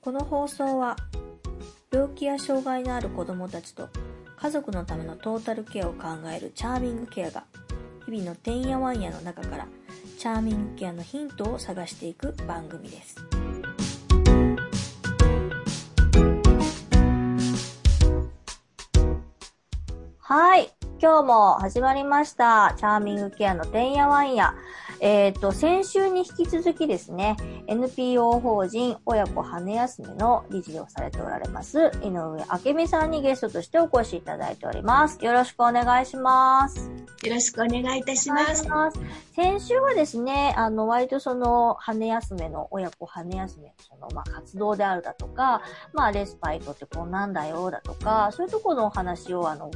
この放送は病気や障害のある子どもたちと家族のためのトータルケアを考えるチャーミングケアが日々のてんやわんやの中からチャーミングケアのヒントを探していく番組です。はい。今日も始まりました。チャーミングケアのてんやわんや。えっ、と、先週に引き続きですね、NPO 法人親子羽休めの理事をされておられます、井上明美さんにゲストとしてお越しいただいております。よろしくお願いします。よろしくお願いいたします。ます。先週はですね、あの、割とその、羽休めの、親子羽休めの、その、まあ、活動であるだとか、まあ、レスパイトってこうなんだよ、だとか、そういうところのお話を、あの、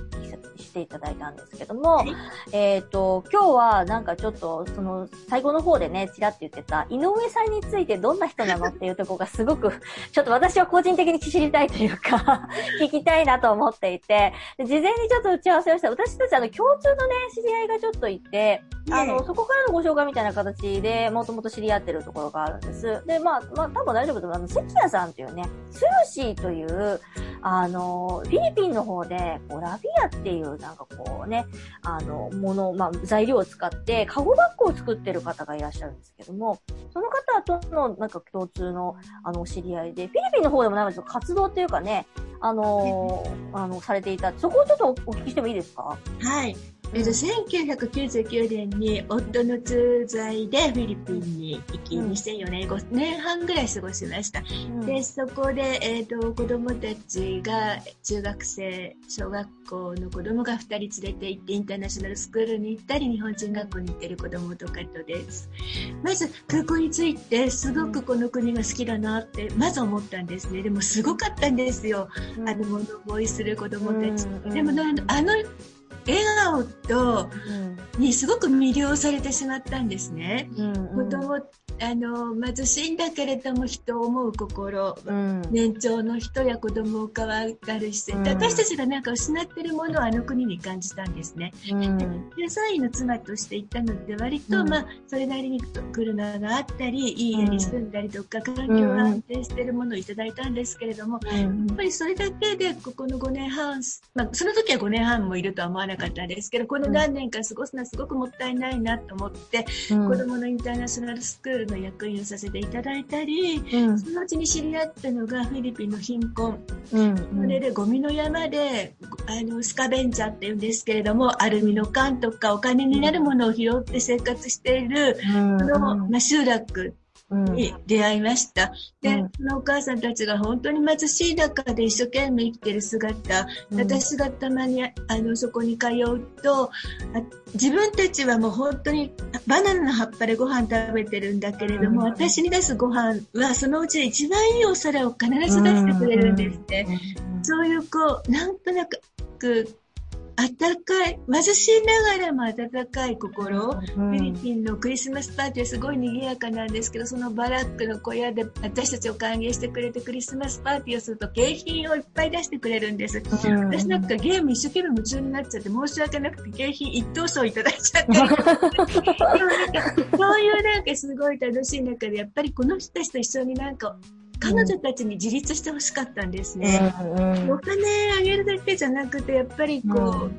していただいたんですけども、はいえっ、と、今日はなんかちょっと、その、最後の方でね、ちらっと言ってた、井上さんについてどんな人なのっていうところがすごく、ちょっと私は個人的に知りたいというか、聞きたいなと思っていて、で事前にちょっと打ち合わせをした。私たちあの、共通のね、知り合いがちょっといて、あの、ねそこからのご紹介みたいな形で、もともと知り合ってるところがあるんです。で、まあ、まあ、多分大丈夫だと思う。あの、関谷さんっていうね、スーシーという、あの、フィリピンの方で、こう、ラビアっていう、なんかこうね、あの、もの、まあ、材料を使って、カゴバッグを作ってる方がいらっしゃるんですけども、その方との、なんか共通の、あの、お知り合いで、フィリピンの方でもなんかちょっと活動っていうかね、あの、あの、されていた。そこをちょっとお聞きしてもいいですか？はい。えっと、1999年に夫の通在でフィリピンに行き、うん2004年、5年半ぐらい過ごしました。うんで、そこで、えっ、と、子供たちが、中学生、小学校の子供が2人連れて行って、インターナショナルスクールに行ったり、日本人学校に行ってる子供とかとです。まず、空港に着いて、すごくこの国が好きだなって、まず思ったんですね。でも、すごかったんですよ。うんあの、物覚えする子供たち。うんでもな、あの、笑顔と、うん。にすごく魅了されてしまったんですね。うん子供、あの、貧しいんだけれども人を思う心、うん。年長の人や子供を可愛がる姿勢、うん。私たちがなんか失ってるものをあの国に感じたんですね。うん。で、3位の妻として行ったので、割と、うん。まあ、それなりに車があったり、いい家に住んだりとか、環境が安定してるものをいただいたんですけれども、やっぱりそれだけで、ここの5年半、まあ、その時は5年半もいるとは思わなかったんですけど、この何年か過ごすのはすごくもったいないなと思って、うん。子供のインターナショナルスクールの役員をさせていただいたり、うん。そのうちに知り合ったのがフィリピンの貧困。うんそれでゴミの山で、あの、スカベンチャーって言うんですけれども、アルミの缶とかお金になるものを拾って生活している、うん。その、まあ、集落うんに出会いました。で、うん。そのお母さんたちが本当に貧しい中で一生懸命生きてる姿、うん。私がたまにあのそこに通うとあ自分たちはもう本当にバナナの葉っぱでご飯食べてるんだけれども、うん。私に出すご飯はそのうちで一番いいお皿を必ず出してくれるんですね。そういうこう、なんとなく、温かい、貧しいながらも温かい心、フィリピンのクリスマスパーティーはすごい賑やかなんですけど、そのバラックの小屋で私たちを歓迎してくれてクリスマスパーティーをすると景品をいっぱい出してくれるんです。私なん。かゲーム一生懸命夢中になっちゃって申し訳なくて景品一等賞いただいちゃったりでもなんかそういうなんかすごい楽しい中でやっぱりこの人たちと一緒になんか彼女たちに自立してほしかったんですね。お金あげるだけじゃなくてやっぱりこう、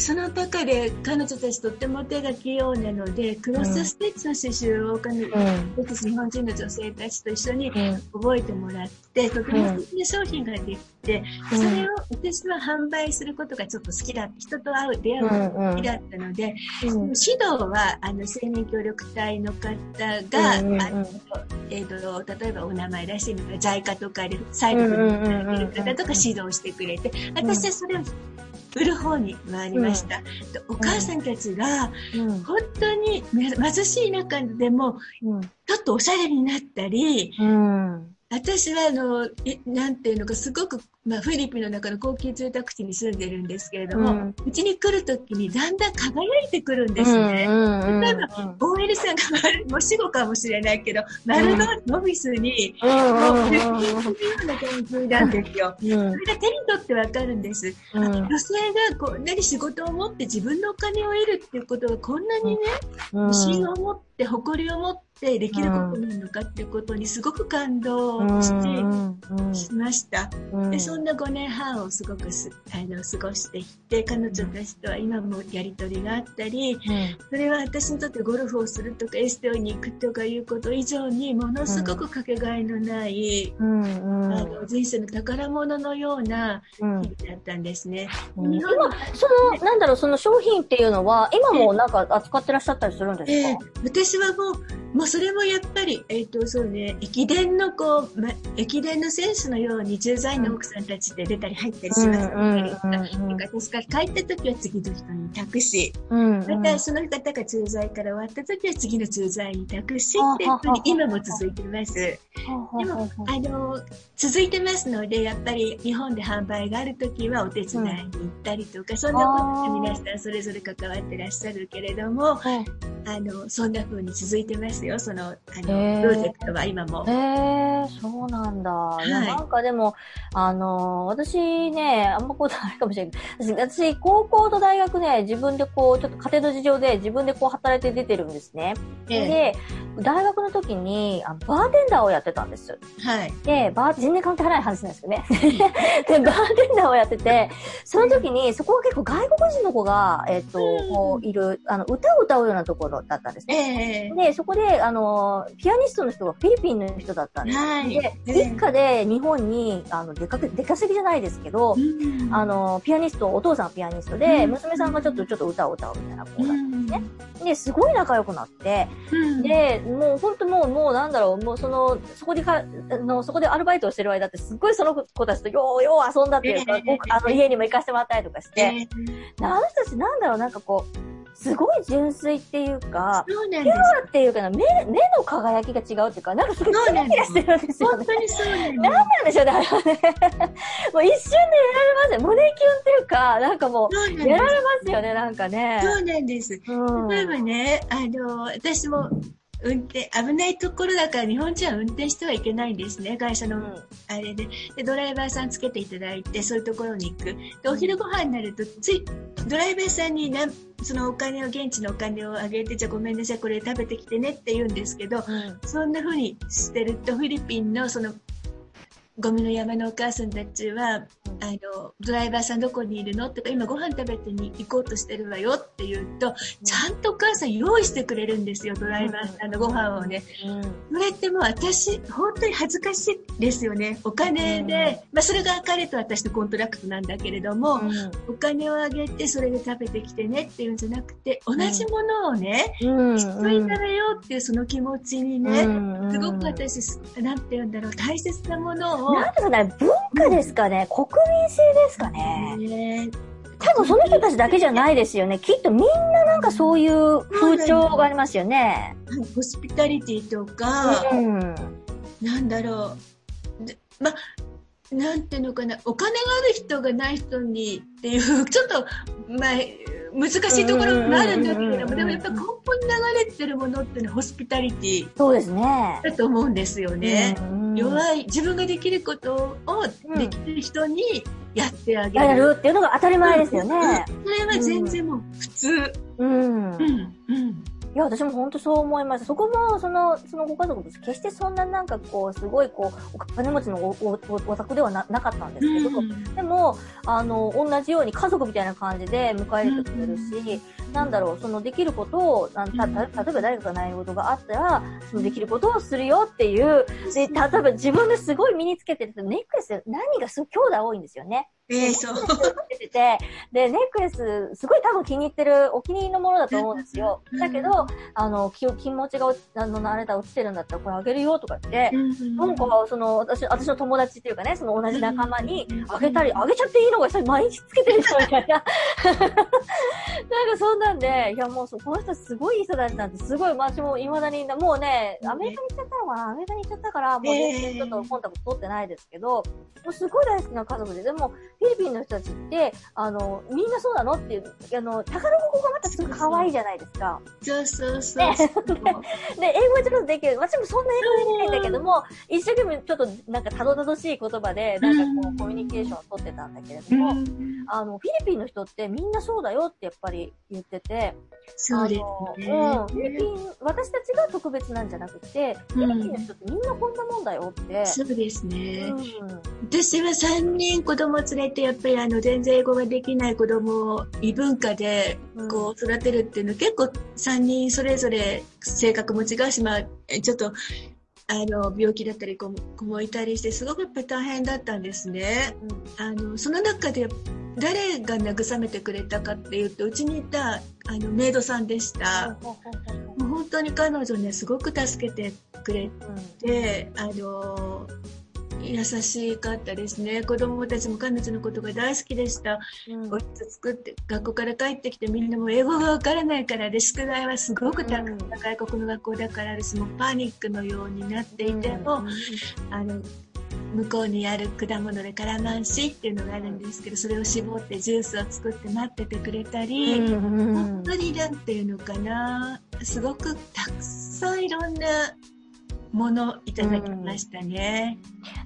その中で彼女たちとっても手が器用なのでクロスステッチの刺繍を彼女僕たち日本人の女性たちと一緒に覚えてもらってとても素敵な商品ができて、それを私は販売することがちょっと好きだ人と会う出会うことが好きだったので、指導はあの青年協力隊の方が、あのえー、と例えばお名前出してみたら JICA とかでサイドに働いてる方とか指導してくれて私はそれを売る方に回りました、でお母さんたちが本当に貧しい中でもちょっとおしゃれになったり、私はあの、なんていうのか、すごくまあ、フィリピンの中の高級住宅地に住んでるんですけれども、うち、に来るときにだんだん輝いてくるんですね。例えば、OL さんがもう死後かもしれないけど、丸のオフィスに、もう、出勤するような感じなんですよ。それが手に取ってわかるんです。女性がこんなに仕事を持って自分のお金を得るっていうことがこんなにね、自信を持って誇りを持ってできることなのかっていうことにすごく感動して、しました。で、そんな5年半をすごくすあの過ごしてきて、彼女たちとは今もやりとりがあったり、それは私にとってゴルフをするとかエステに行くとかいうこと以上にものすごくかけがえのない、あの人生の宝物のような日々だったんですね。今、その、なんだろう、その商品っていうのは、今もなんか扱ってらっしゃったりするんですか、えー私はもう、もうそれもやっぱり、えっ、ー、と、そうね、駅伝のこう、ま、駅伝の選手のように駐在員の奥さんたちで出たり入ったりします私が帰った時は次の人に託し、またその方が駐在から終わった時は次の駐在に託しっていうふうに今も続いています。でも、あの、続いてますので、やっぱり日本で販売がある時はお手伝いに行ったりとか、そんなことで皆さんそれぞれ関わってらっしゃるけれども、あの、そんな風に続いてますよ、その、あの、プロジェクトは今も。へえー、そうなんだ。はい、なんかでも、あの、私ね、あんまこう、あれかもしれないけど、私、高校と大学ね、自分でこう、ちょっと家庭の事情で自分でこう働いて出てるんですね。えー、で、大学の時にあバーテンダーをやってたんです。はい。で、バー、全然関係ない話なんですけどね。で、バーテンダーをやってて、その時に、そこは結構外国人の子が、えっ、ー、と、こう、いる、あの、歌を歌うようなところだったんですね。えー、で、そこで、あの、ピアニストの人がフィリピンの人だったんです。はい、で、一家で日本に、あの、出かけ、出稼ぎじゃないですけど、うん、あの、ピアニスト、お父さんはピアニストで、うん、娘さんがちょっと、ちょっと歌を歌うみたいな子だったんですね。うん、で、すごい仲良くなって、で、もう本当もう、もうなんだろう、もうその、そこでか、あの、そこでアルバイトをしてる間って、すっごいその子たちとようよう遊んだっていうか、えー、あの、家にも行かせてもらったりとかして、えー、あの人たちなんだろう、なんかこう、すごい純粋っていうか、そうなんピュアっていうかな、目、目の輝きが違うっていうか、なんかすごいキラキラしてるんですよ、ね。本当にそうなんです。なんなんでしょうね、あれはね。もう一瞬でやられますよ。胸キュンっていうか、なんかもう、やられますよね、なんかね。そうなんです。うん、例えばね、あの、私も、運転、危ないところだから日本人は運転してはいけないんですね。会社の、あれで。で、ドライバーさんつけていただいて、そういうところに行く。で、お昼ご飯になると、つい、ドライバーさんにな、そのお金を、現地のお金をあげて、じゃあごめんなさい、これ食べてきてねって言うんですけど、うん、そんな風にしてると、フィリピンのそのゴミの山のお母さんたちは、あの、ドライバーさんどこにいるの？とか、今ご飯食べてに行こうとしてるわよって言うと、ちゃんとお母さん用意してくれるんですよ、ドライバーさんのご飯をね。それってもう私、本当に恥ずかしいですよね。お金で、まあそれが彼と私と contract なんだけれども、お金をあげてそれで食べてきてねっていうんじゃなくて、同じものをね、一緒に食べようっていうその気持ちにね、すごく私、なんて言うんだろう、大切なものをなんですかね、文化ですかね、国民性ですかね。多分その人たちだけじゃないですよね。きっとみんななんかそういう風潮がありますよね。ホスピタリティとか、うん、なんだろう。ま、なんていうのかな、お金がある人がない人にっていう、ちょっと、まあ、難しいところもあるんだけれども、でもやっぱ根本に流れてるものっていうのはホスピタリティ。そうですね。だと思うんですよね。弱い、自分ができることをできる人にやってあげる。やるっていうのが当たり前ですよね。それは全然もう普通。うん。うん。うんいや、私も本当そう思います。そこも、その、そのご家族と決してそんななんかこう、すごいこう、お金持ちのお、お、お宅ではななかったんですけど、うん、でも、あの、同じように家族みたいな感じで迎え入れてくれるし、うん、なんだろう、そのできることを、た、た、例えば誰かが悩むことがあったら、そのできることをするよっていう、で、例えば自分ですごい身につけてるネックレス、何がすごい兄弟多いんですよね。ええそう。ててて、で、ネックレス、すごい多分気に入ってる、お気に入りのものだと思うんですよ。うんだけど、あの、気気持ちが、あの、あれだ、落ちてるんだったら、これあげるよとか言って、なんか、その、私、私の友達っていうかね、その同じ仲間にうん、あげたり、あげちゃっていいのがさ、毎日つけてる人みたいな。なんかそんなんで、いやもうそ、この人すごいいい人たんて、すごい、私も未だに、もうね、アメリカに行っちゃったのかなアメリカに行っちゃったから、もう全然ちょっとコンタクト取ってないですけど、もうすごい大好きな家族で、でも、フィリピンの人たちって、あの、みんなそうなの？っていう、あの、宝物がまたすごい可愛いじゃないですか。そうそうそうそう。で、英語はちょっとできる。私もそんな英語できないんだけども、一生懸命ちょっとなんかたどたどしい言葉で、なんかこうコミュニケーションを取ってたんだけれどうも、んあの、フィリピンの人ってみんなそうだよってやっぱり言ってて、そうですね。うん、フィリピン、私たちが特別なんじゃなくて、フィリピンの人ってみんなこんなもんだよって。そうですうね。ん私は3人子供連れて、やっぱりあの、全然英語ができない子供を異文化で、こう、育てるっていうの、結構3人それぞれ性格も違うし、まあ、えちょっと、あの、病気だったり子もいたりして、すごくやっぱり大変だったんですね。うんあの、その中で、誰が慰めてくれたかっていうと、うちにいた、あの、メイドさんでした。もう本当に彼女ね、すごく助けてくれて、あの、優しかったですね。子供たちも彼女のことが大好きでした。うん。おやつ作って、学校から帰ってきてみんなもう英語がわからないからで、宿題はすごくたくさん外国の学校だからです。もうパニックのようになっていても、あの、向こうにある果物でカラマンシーっていうのがあるんですけど、それを絞ってジュースを作って待っててくれたり、本当になんていうのかな、すごくたくさんいろんなものいただきましたね。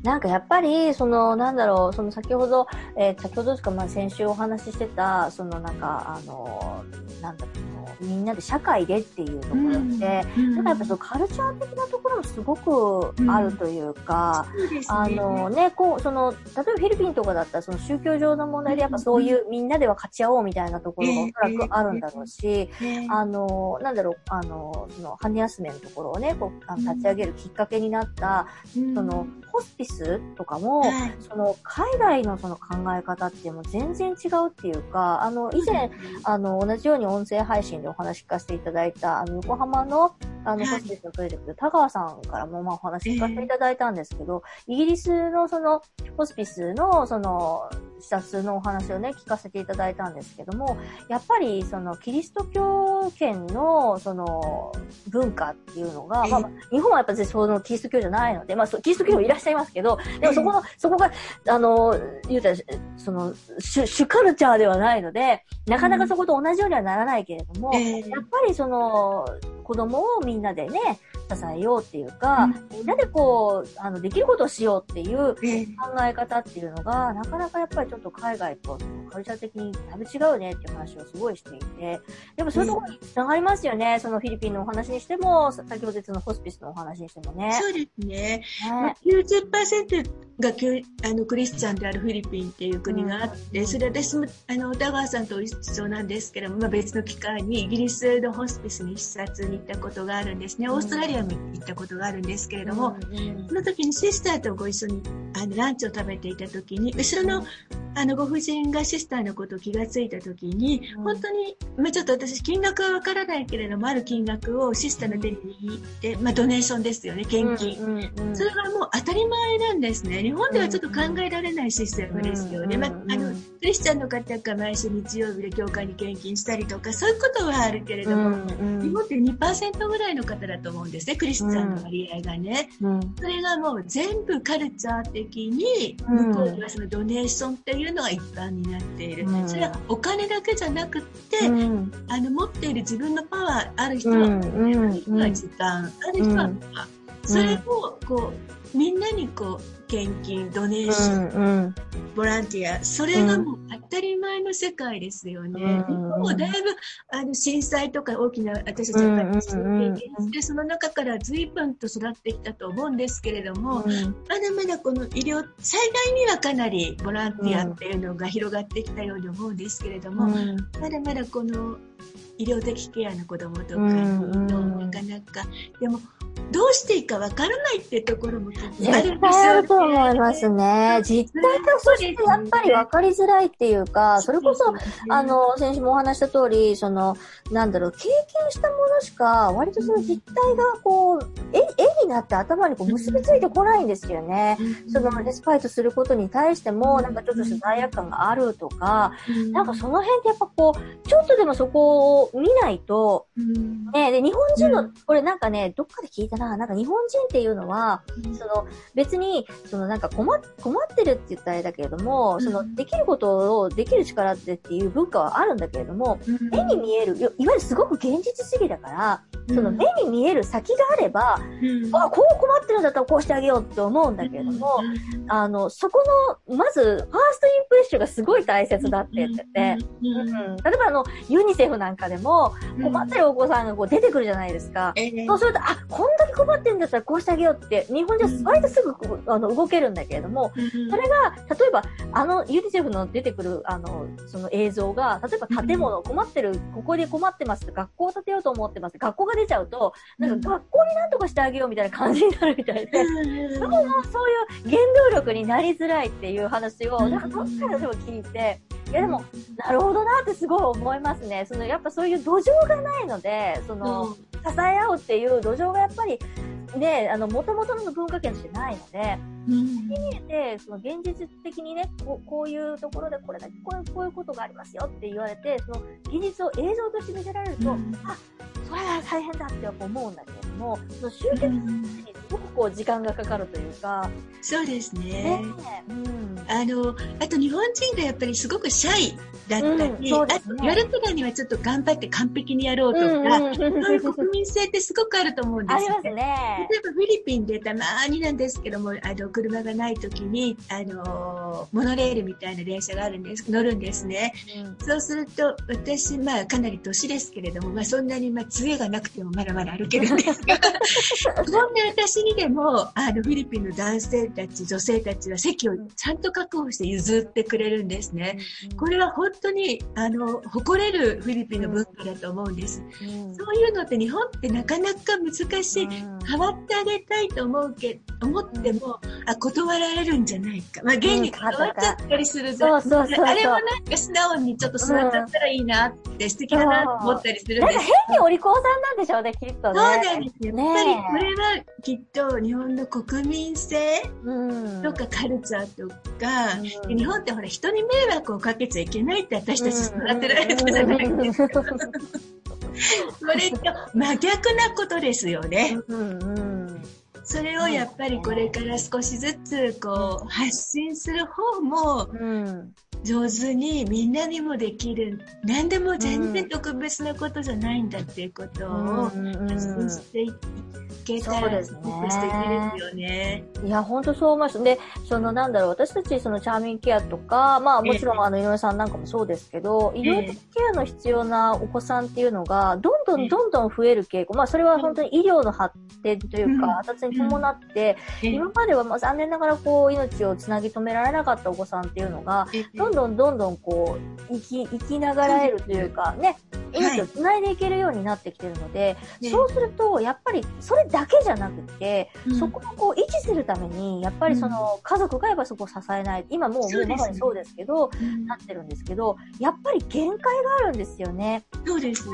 なんかやっぱり、その、なんだろう、その先ほど、えー先ほどですか、まあ先週お話ししてた、そのなんか、あの、なんだろう、みんなで社会でっていうところって、うんなんかやっぱそのカルチャー的なところもすごくあるというか、そうですね。あのね、こう、その、例えばフィリピンとかだったら、その宗教上の問題でやっぱそういうみんなでは勝ち合おうみたいなところがおそらくあるんだろうし、ねあの、なんだろう、あの、その、羽休めのところをね、こう、あの立ち上げるきっかけになった、うん。その、ホスピスとかも、はい。その、海外のその考え方っていう全然違うっていうか、あの、以前、あの、同じように音声配信でお話聞かせていただいた、あの、横浜の、あの、はい。ホスピスのプロジェクト、田川さんからも、まあ、お話聞かせていただいたんですけど、イギリスのその、ホスピスの、その、視察のお話をね、聞かせていただいたんですけども、やっぱり、その、キリスト教圏の、その、文化っていうのが、まあまあ、日本はやっぱりその、キリスト教じゃないので、まあ、キリスト教もいらっしゃいますけど、でもそこの、そこが、あの、言うたら、その、主、主カルチャーではないので、なかなかそこと同じようにはならないけれども、ええ。やっぱりその、子供をみんなでね、支えようっていうか、みんなでこう、あの、できることをしようっていうええ考え方っていうのが、なかなかやっぱりちょっと海外とカルチャー的にだいぶ違うねっていう話をすごいしていて、でもそういうところに繋がりますよね。そのフィリピンのお話にしても、先ほど言ったのホスピスのお話にしてもね。そうですね。まあね90%があのクリスチャンであるフィリピンっていう国があって、うんそれ私もあの田川さんと一緒なんですけども、まあ、別の機会にイギリスのホスピスに視察に行ったことがあるんですね。オーストラリアも行ったことがあるんですけれども、うん。その時にシスターとご一緒にあのランチを食べていた時に、後ろのあのご婦人がシスターのことを気がついた時に、うん本当に、まあ、ちょっと私金額はわからないけれども、ある金額をシスターの手に握って、まあ、ドネーションですよね、献金。うんうんうんそれがもう当たり前なんですね。日本ではちょっと考えられないシステムですよね。うんまあ、あの、クリスチャンの方が毎週日曜日で教会に献金したりとか、そういうことはあるけれども、うん日本って2%ぐらいの方だと思うんですね、クリスチャンの割合がね。うんそれがもう全部カルチャー的に、うん向こうではそのドネーションっていうのが一般になっている。うんそれはお金だけじゃなくって、うんあの、持っている自分のパワーある人は、うん時間、ある人はうんパワー。それを、こう、みんなにこう、献金、ドネーション、うんボランティア、それがもう当たり前の世界ですよね。うん日本もだいぶ、あの、震災とか大きな、私たちはやっぱり経験して、その中から随分と育ってきたと思うんですけれども、まだまだこの医療、災害にはかなりボランティアっていうのが広がってきたように思うんですけれども、まだまだこの医療的ケアの子供とかの、うんうん。なかなか、でも、どうしていいかわからないってところもあるんですよ、ね。絶対あると思いますね。実態とそしてやっぱり分かりづらいっていうか、それこそ、あの、先週もお話した通り、その、なんだろう、経験したものしか、割とその実態がこう、絵、絵になって頭にこう結びついてこないんですよね。その、レスパイトすることに対しても、なんかちょっとした罪悪感があるとか、なんかその辺ってやっぱこう、ちょっとでもそこを見ないと、ね、で、日本人の、これなんかね、どっかで聞いたな、なんか日本人っていうのは、その、別に、そのなんか困困ってるって言ったらあれだけれども、その、できることをできる力ってっていう文化はあるんだけれども、目に見える、いわゆるすごく現実主義だから、その目に見える先があれば、あ、こう困ってるんだったらこうしてあげようって思うんだけれども、あの、そこの、まず、ファーストインプレッションがすごい大切だって言ってて、うん、例えばあの、ユニセフなんかでも、困ってるお子さんがこう出てくるじゃないですか。そうすると、あ、こんだけ困ってるんだったらこうしてあげようって、日本人は割とすぐあの動けるんだけれども、それが、例えば、あの、ユニセフの出てくる、あの、その映像が、例えば建物困ってる、ここで困ってます、学校を建てようと思ってます、学校が出ちゃうと、なんか学校になんとかしてあげようみたいな感じになるみたいで、そこもそういう原動力になりづらいっていう話を、なんかどっからでも聞いて、いやでも、なるほどなってすごい思いますね。その、やっぱそういう土壌がないので、その、支え合うっていう土壌がやっぱり、ね、あの、もともとの文化圏としてないので、うん、見えて、その現実的にね、こうこういうところでこれだけこういうこういうことがありますよって言われて、その現実を映像として見せられると、うん、あ、それは大変だって思うん。だけれども、その集結にすごくこう時間がかかるというか。そうですね。ねうん、あの、あと日本人がやっぱりすごくシャイだったり、うん。ね、あとやるからにはちょっと頑張って完璧にやろうとか、うん。うん、そういう国民性ってすごくあると思うん。ですよ、ありますね。例えばフィリピンでたまになん。ですけども、あの、車がない時に、あの、モノレールみたいな電車があるんです、乗るんですね。うん、そうすると、私、まあかなり年ですけれども、まあそんなに、まあ杖がなくてもまだまだ歩けるんですが、そんな私にでも、あの、フィリピンの男性たち、女性たちは席をちゃんと確保して譲ってくれるんですね。これは本当に、あの、誇れるフィリピンの文化だと思うんです。そういうのって日本ってなかなか難しい。変わってあげたいと思うけ、思っても、あ、断られるんじゃないか。まあ、現に断っちゃったりするそうそうそうあれもなんか素直にちょっと座っちゃったらいいなって素敵だなと思ったりするんです。なんか変にお利口さんなんでしょうね、きっとね。そうなんですよ。やっぱりこれはきっと日本の国民性とかカルチャーとか、うん、日本ってほら人に迷惑をかけちゃいけないって私たち育てられたじゃないですか。それと真逆なことですよね。うんうんそれをやっぱりこれから少しずつこう発信する方も上手にみんなにもできる何でも全然特別なことじゃないんだっていうことを発信していけたらすごく素敵ですよね。いや本当そう思います。でそのなんだろう私たちそのチャーミングケアとかまあもちろんあの井上さんなんかもそうですけど、医療的ケアの必要なお子さんっていうのがどんどんどんどん増える傾向、まあそれは本当に医療の発展というか、発達に伴って、今まではまあ残念ながらこう命をつなぎ止められなかったお子さんっていうのが、どんどんどんどんこう生き生きながらえるというかね、命をつないでいけるようになってきてるので、そうするとやっぱりそれだけじゃなくて、そこをこう維持するためにやっぱりその家族がやっぱそこを支えない今もうもうまさにそうですけど、なってるんですけどやっぱり限界があるんですよね。そうです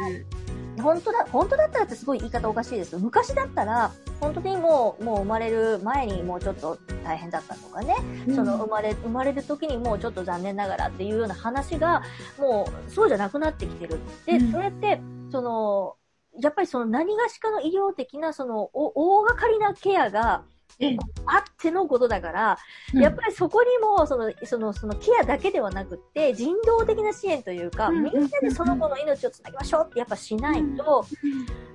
本当だ、本当だったらってすごい言い方おかしいです昔だったら、本当にもう、もう生まれる前にもうちょっと大変だったとかね、うん、その生まれ、生まれる時にもうちょっと残念ながらっていうような話が、もうそうじゃなくなってきてる。で、うん、それって、その、やっぱりその何がしかの医療的な、その、大掛かりなケアが、あってのことだから、やっぱりそこにも、その、その、そのケアだけではなくて、人道的な支援というか、みんなでその子の命をつなぎましょうってやっぱしないと、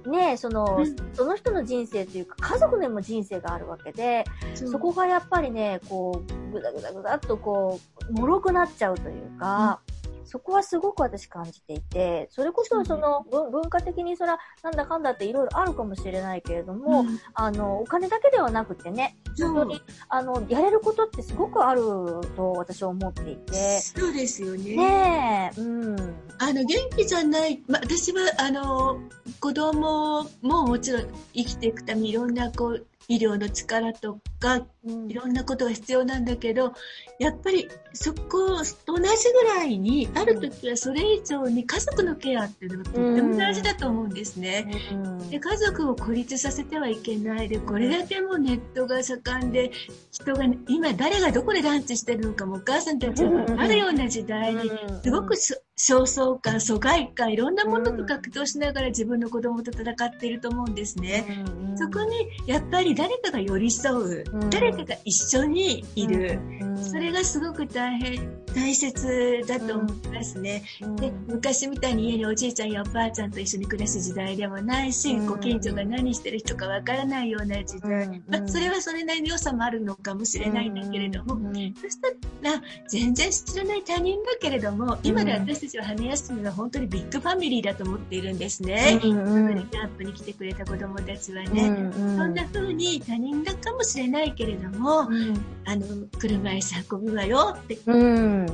ねその、その人の人生というか、家族でも人生があるわけで、そこがやっぱりね、こう、ぐだぐだぐだっとこう、脆くなっちゃうというか、そこはすごく私感じていて、それこそその文文化的にそら、なんだかんだっていろいろあるかもしれないけれども、うん。あの、お金だけではなくてね、本当に、あの、やれることってすごくあると私は思っていて、そうですよね。ねえ、うん。あの、元気じゃない、ま、私は、あの、子供ももちろん生きていくためにいろんな、こう、医療の力とか、うんいろんなことが必要なんだけど、やっぱりそこと同じぐらいに、ある時はそれ以上に家族のケアっていうのがとっても大事だと思うんですね。うん。で家族を孤立させてはいけない。でこれだけもネットが盛んで人が今誰がどこでランチしてるのかもお母さんたちは分かるような時代にすごくそ焦燥感疎外感いろんなものと格闘しながら自分の子供と戦っていると思うんですね。うん。そこにやっぱり誰かが寄り添う、うん誰かが一緒にいる、うん。それがすごく大変大切だと思いますね。うん。で昔みたいに家におじいちゃんやおばあちゃんと一緒に暮らす時代でもないし、うん。ご近所が何してる人かわからないような時代、うん。まあ、それはそれなりの良さもあるのかもしれないんだけれども、うん。そしたら全然知らない他人だけれども今で私たちは羽休みは本当にビッグファミリーだと思っているんですね。うんうん。キャンプに来てくれた子供たちはうね、そんな風に他人だかもしれないけれども、うん。あの車椅子運ぶわよって。うん。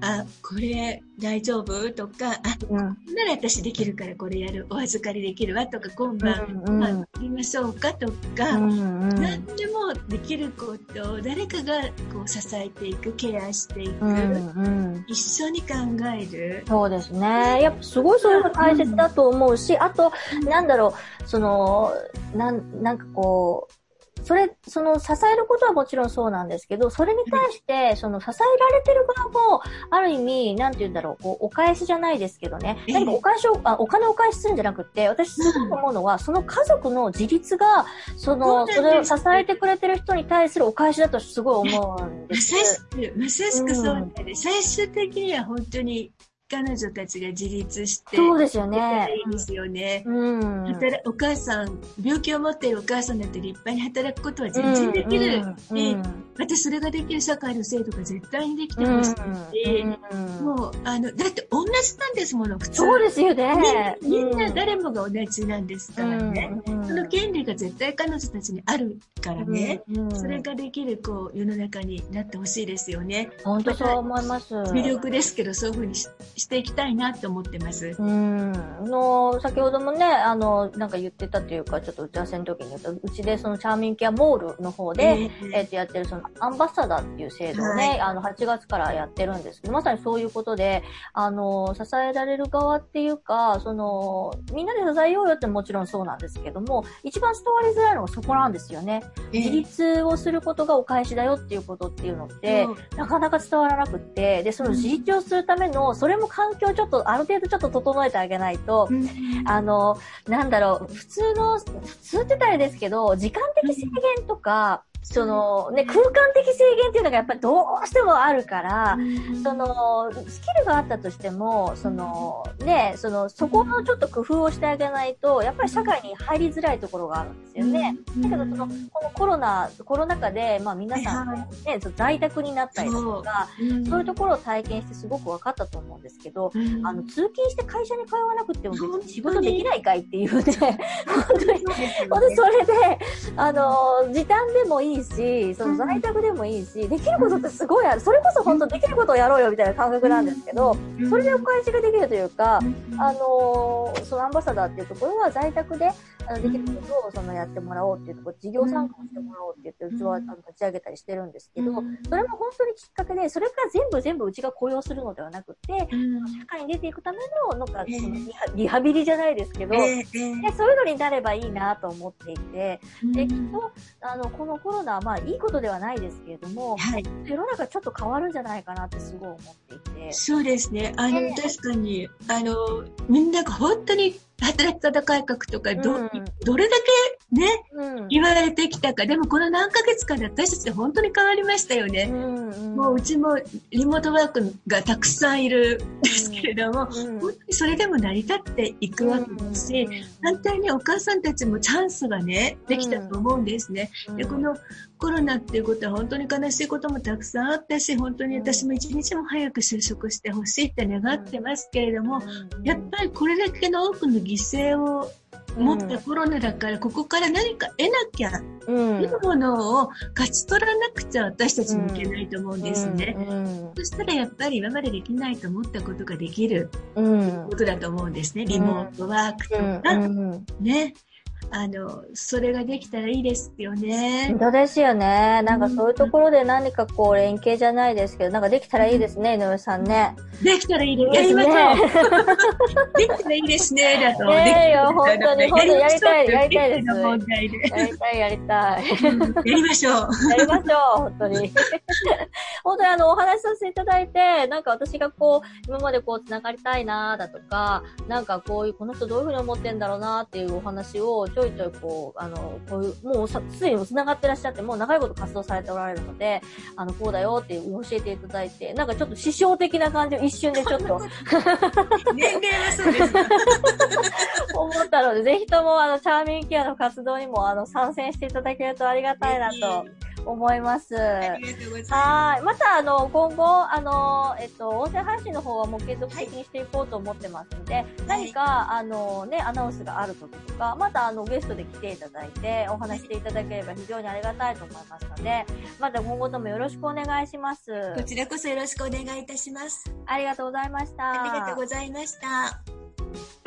あ、これ大丈夫？とか、あ、うん。なら私できるからこれやる、お預かりできるわとか、今晩、うんまあ、やりましょうかとか、うん何でもできることを誰かがこう支えていく、ケアしていく、うんうん。一緒に考える。そうですね。やっぱすごいそれが大切だと思うし、あと、なんだろう、その、なん、なんかこう、それ、その支えることはもちろんそうなんですけど、それに対して、その支えられてる側も、ある意味、なんて言うんだろう、こう、お返しじゃないですけどね、ええ。何かお返しを、あ、お金をお返しするんじゃなくって、私すごく思うのは、その家族の自立が、その、それを支えてくれてる人に対するお返しだとすごい思うんで。ますさしく、まさしくそうなんで、最終的には本当に彼女たちが自立して、そうですよいね。いですよね。うん。働お母さん、病気を持っているお母さんだって立派に働くことは全然できる。うんでうんまたそれができる社会の制度が絶対にできてほしいし、うんもう、あの、だって同じなんですもの、普通。そうですよね。みんな誰もが同じなんですからね。うんその権利が絶対彼女たちにあるからね。うんそれができる、こう、世の中になってほしいですよね。本当そう思います。魅力ですけど、そういうふうにししていきたいなと思ってます。うん。の、先ほどもね、あの、なんか言ってたというか、ちょっと打ち合わせの時に言うと、うちでそのチャーミングケアモールの方で、ええっ、と、やってるそのアンバサダーっていう制度をね、はいあの、8月からやってるんですけど、まさにそういうことで、あの、支えられる側っていうか、その、みんなで支えようよってもちろんそうなんですけども、一番伝わりづらいのがそこなんですよね。え自立をすることがお返しだよっていうことっていうのって、なかなか伝わらなくって、で、その自立をするための、それも環境をちょっと、ある程度ちょっと整えてあげないと、うん。あの、なんだろう、普通の、普通って言ったらですけど、時間的制限とか、その、ね、空間的制限っていうのがやっぱりどうしてもあるから、その、スキルがあったとしても、その、ね、その、そこのちょっと工夫をしてあげないと、やっぱり社会に入りづらいところがあるんですよね。だけど、その、このコロナ、コロナ禍で、まあ皆さん、はいね、その在宅になったりとか、う。ん。そういうところを体験してすごく分かったと思うんですけど、うん。あの、通勤して会社に通わなくても別本当に。に仕事できないかいっていうね、本当に。そうですよね。ほんで、それで、あの、時短でもいいし、その在宅でもいいし、できることってすごいある。それこそ本当できることをやろうよみたいな感覚なんですけど、それでお返しができるというか、あのーそのアンバサダーっていうところは在宅で、あのできることをそのやってもらおうっていうところ、事業参加をしてもらおうって言って、うちはあの立ち上げたりしてるんですけど、それも本当にきっかけで、それから全部全部うちが雇用するのではなくて、社会に出ていくための、なんか、ええ。そのリハビリじゃないですけど、そういうのになればいいなと思っていて、で、きっと、あの、このコロナは、まあ、いいことではないですけれども、はい。世の中ちょっと変わるんじゃないかなってすごい思っていて。そうですね。あの、ね確かに、あの、みんなが本当に働き方改革とか、ど、うんどれだけね、うん、言われてきたか。でもこの何ヶ月かで私たち本当に変わりましたよね。うんうん、もううちもリモートワークがたくさんいるんですけれども、うん、本当にそれでも成り立っていくわけですし、反対にお母さんたちもチャンスがね、できたと思うんですね。で、このコロナっていうことは本当に悲しいこともたくさんあったし、本当に私も一日も早く就職してほしいって願ってますけれども、やっぱりこれだけの多くの犠牲を持ったコロナだから、ここから何か得なきゃ、うん、いうものを勝ち取らなくちゃ私たちもいけないと思うんですね。そしたらやっぱり今までできないと思ったことができる、ことだと思うんですね。リモートワークとか、ね。あの、それができたらいいですよね。本当ですよね。なんかそういうところで何かこう連携じゃないですけど、なんかできたらいいですね、井上さんね。できたらいいです。やりましょう。できたらいいですね、だと。ねえよ、本当に、本当にやりたい、やりたいです。やりたい、やりたい。やりましょう。やりましょう、本当に。本当にあの、お話しさせていただいて、なんか私がこう、今までこう、繋がりたいなだとか、なんかこういう、この人どういうふうに思ってんだろうなっていうお話を、ちょいちょいこう、あの、こういう、もうさ、すでに繋がってらっしゃって、もう長いこと活動されておられるので、あの、こうだよって教えていただいて、なんかちょっと師匠的な感じを一瞬でちょっと。年齢はそうです。思ったので、ぜひともあの、チャーミングケアの活動にもあの、参戦していただけるとありがたいなと。思います。はい。また、あの、今後、あの、えっと、音声配信の方はもう継続的にしていこうと思ってますので、はい、何か、あの、ね、アナウンスがある時とか、また、あの、ゲストで来ていただいて、お話していただければ非常にありがたいと思いますので、また今後ともよろしくお願いします。こちらこそよろしくお願いいたします。ありがとうございました。ありがとうございました。